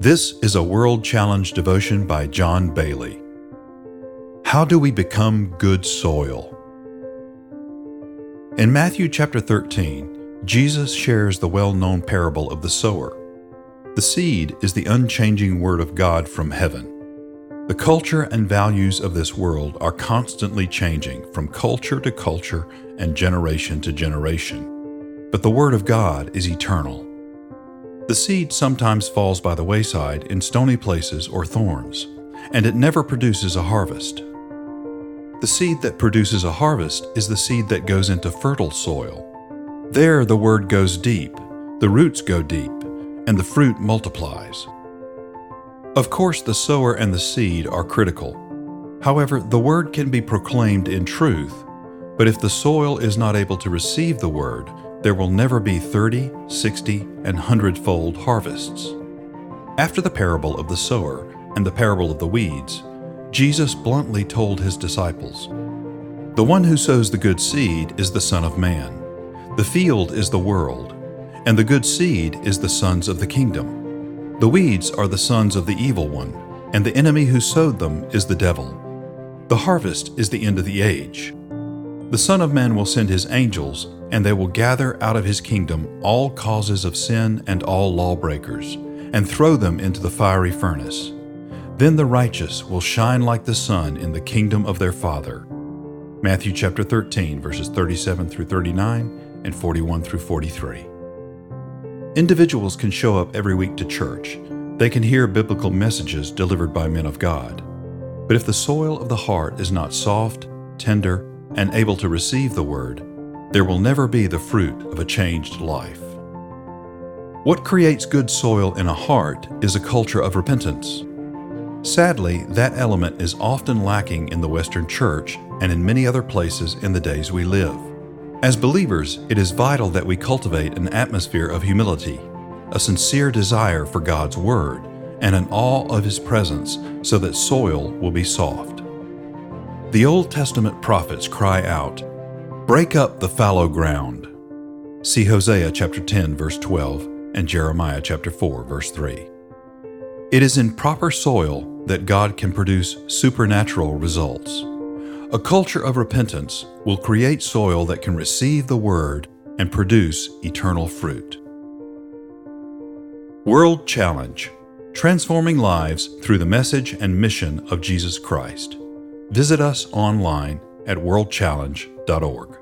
This is a World Challenge devotion by John Bailey. How do we become good soil? In Matthew chapter 13, Jesus shares the well known parable of the sower. The seed is the unchanging Word of God from heaven. The culture and values of this world are constantly changing from culture to culture and generation to generation. But the Word of God is eternal. The seed sometimes falls by the wayside in stony places or thorns, and it never produces a harvest. The seed that produces a harvest is the seed that goes into fertile soil. There the Word goes deep, the roots go deep, and the fruit multiplies. Of course, the sower and the seed are critical. However, the word can be proclaimed in truth, but if the soil is not able to receive the word, there will never be 30, 60, and 100 fold harvests. After the parable of the sower and the parable of the weeds, Jesus bluntly told his disciples The one who sows the good seed is the Son of Man, the field is the world, and the good seed is the sons of the kingdom. The weeds are the sons of the evil one, and the enemy who sowed them is the devil. The harvest is the end of the age. The Son of Man will send his angels, and they will gather out of his kingdom all causes of sin and all lawbreakers, and throw them into the fiery furnace. Then the righteous will shine like the sun in the kingdom of their Father. Matthew chapter 13, verses 37 through 39 and 41 through 43. Individuals can show up every week to church. They can hear biblical messages delivered by men of God. But if the soil of the heart is not soft, tender, and able to receive the word, there will never be the fruit of a changed life. What creates good soil in a heart is a culture of repentance. Sadly, that element is often lacking in the Western church and in many other places in the days we live. As believers, it is vital that we cultivate an atmosphere of humility, a sincere desire for God's Word, and an awe of His presence so that soil will be soft. The Old Testament prophets cry out, Break up the fallow ground. See Hosea chapter 10 verse 12 and Jeremiah chapter 4 verse 3. It is in proper soil that God can produce supernatural results. A culture of repentance will create soil that can receive the Word and produce eternal fruit. World Challenge Transforming Lives Through the Message and Mission of Jesus Christ. Visit us online at worldchallenge.org.